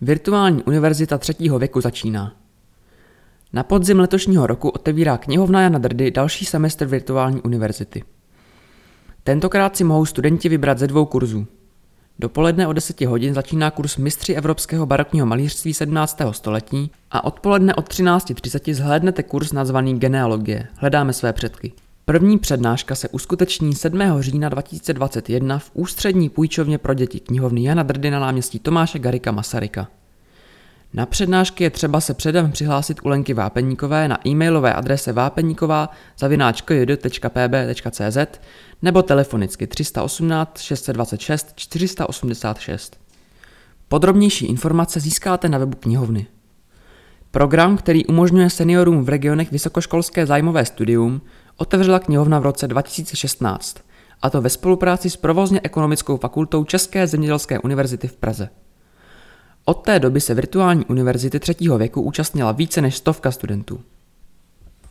Virtuální univerzita třetího věku začíná. Na podzim letošního roku otevírá knihovna Jana Drdy další semestr virtuální univerzity. Tentokrát si mohou studenti vybrat ze dvou kurzů. Dopoledne o 10 hodin začíná kurz Mistři evropského barokního malířství 17. století a odpoledne od 13.30 zhlédnete kurz nazvaný Genealogie. Hledáme své předky. První přednáška se uskuteční 7. října 2021 v ústřední půjčovně pro děti knihovny Jana Drdy na náměstí Tomáše Garika Masaryka. Na přednášky je třeba se předem přihlásit u Lenky Vápeníkové na e-mailové adrese vápeníková nebo telefonicky 318 626 486. Podrobnější informace získáte na webu knihovny. Program, který umožňuje seniorům v regionech vysokoškolské zájmové studium, otevřela knihovna v roce 2016, a to ve spolupráci s provozně ekonomickou fakultou České zemědělské univerzity v Praze. Od té doby se virtuální univerzity třetího věku účastnila více než stovka studentů.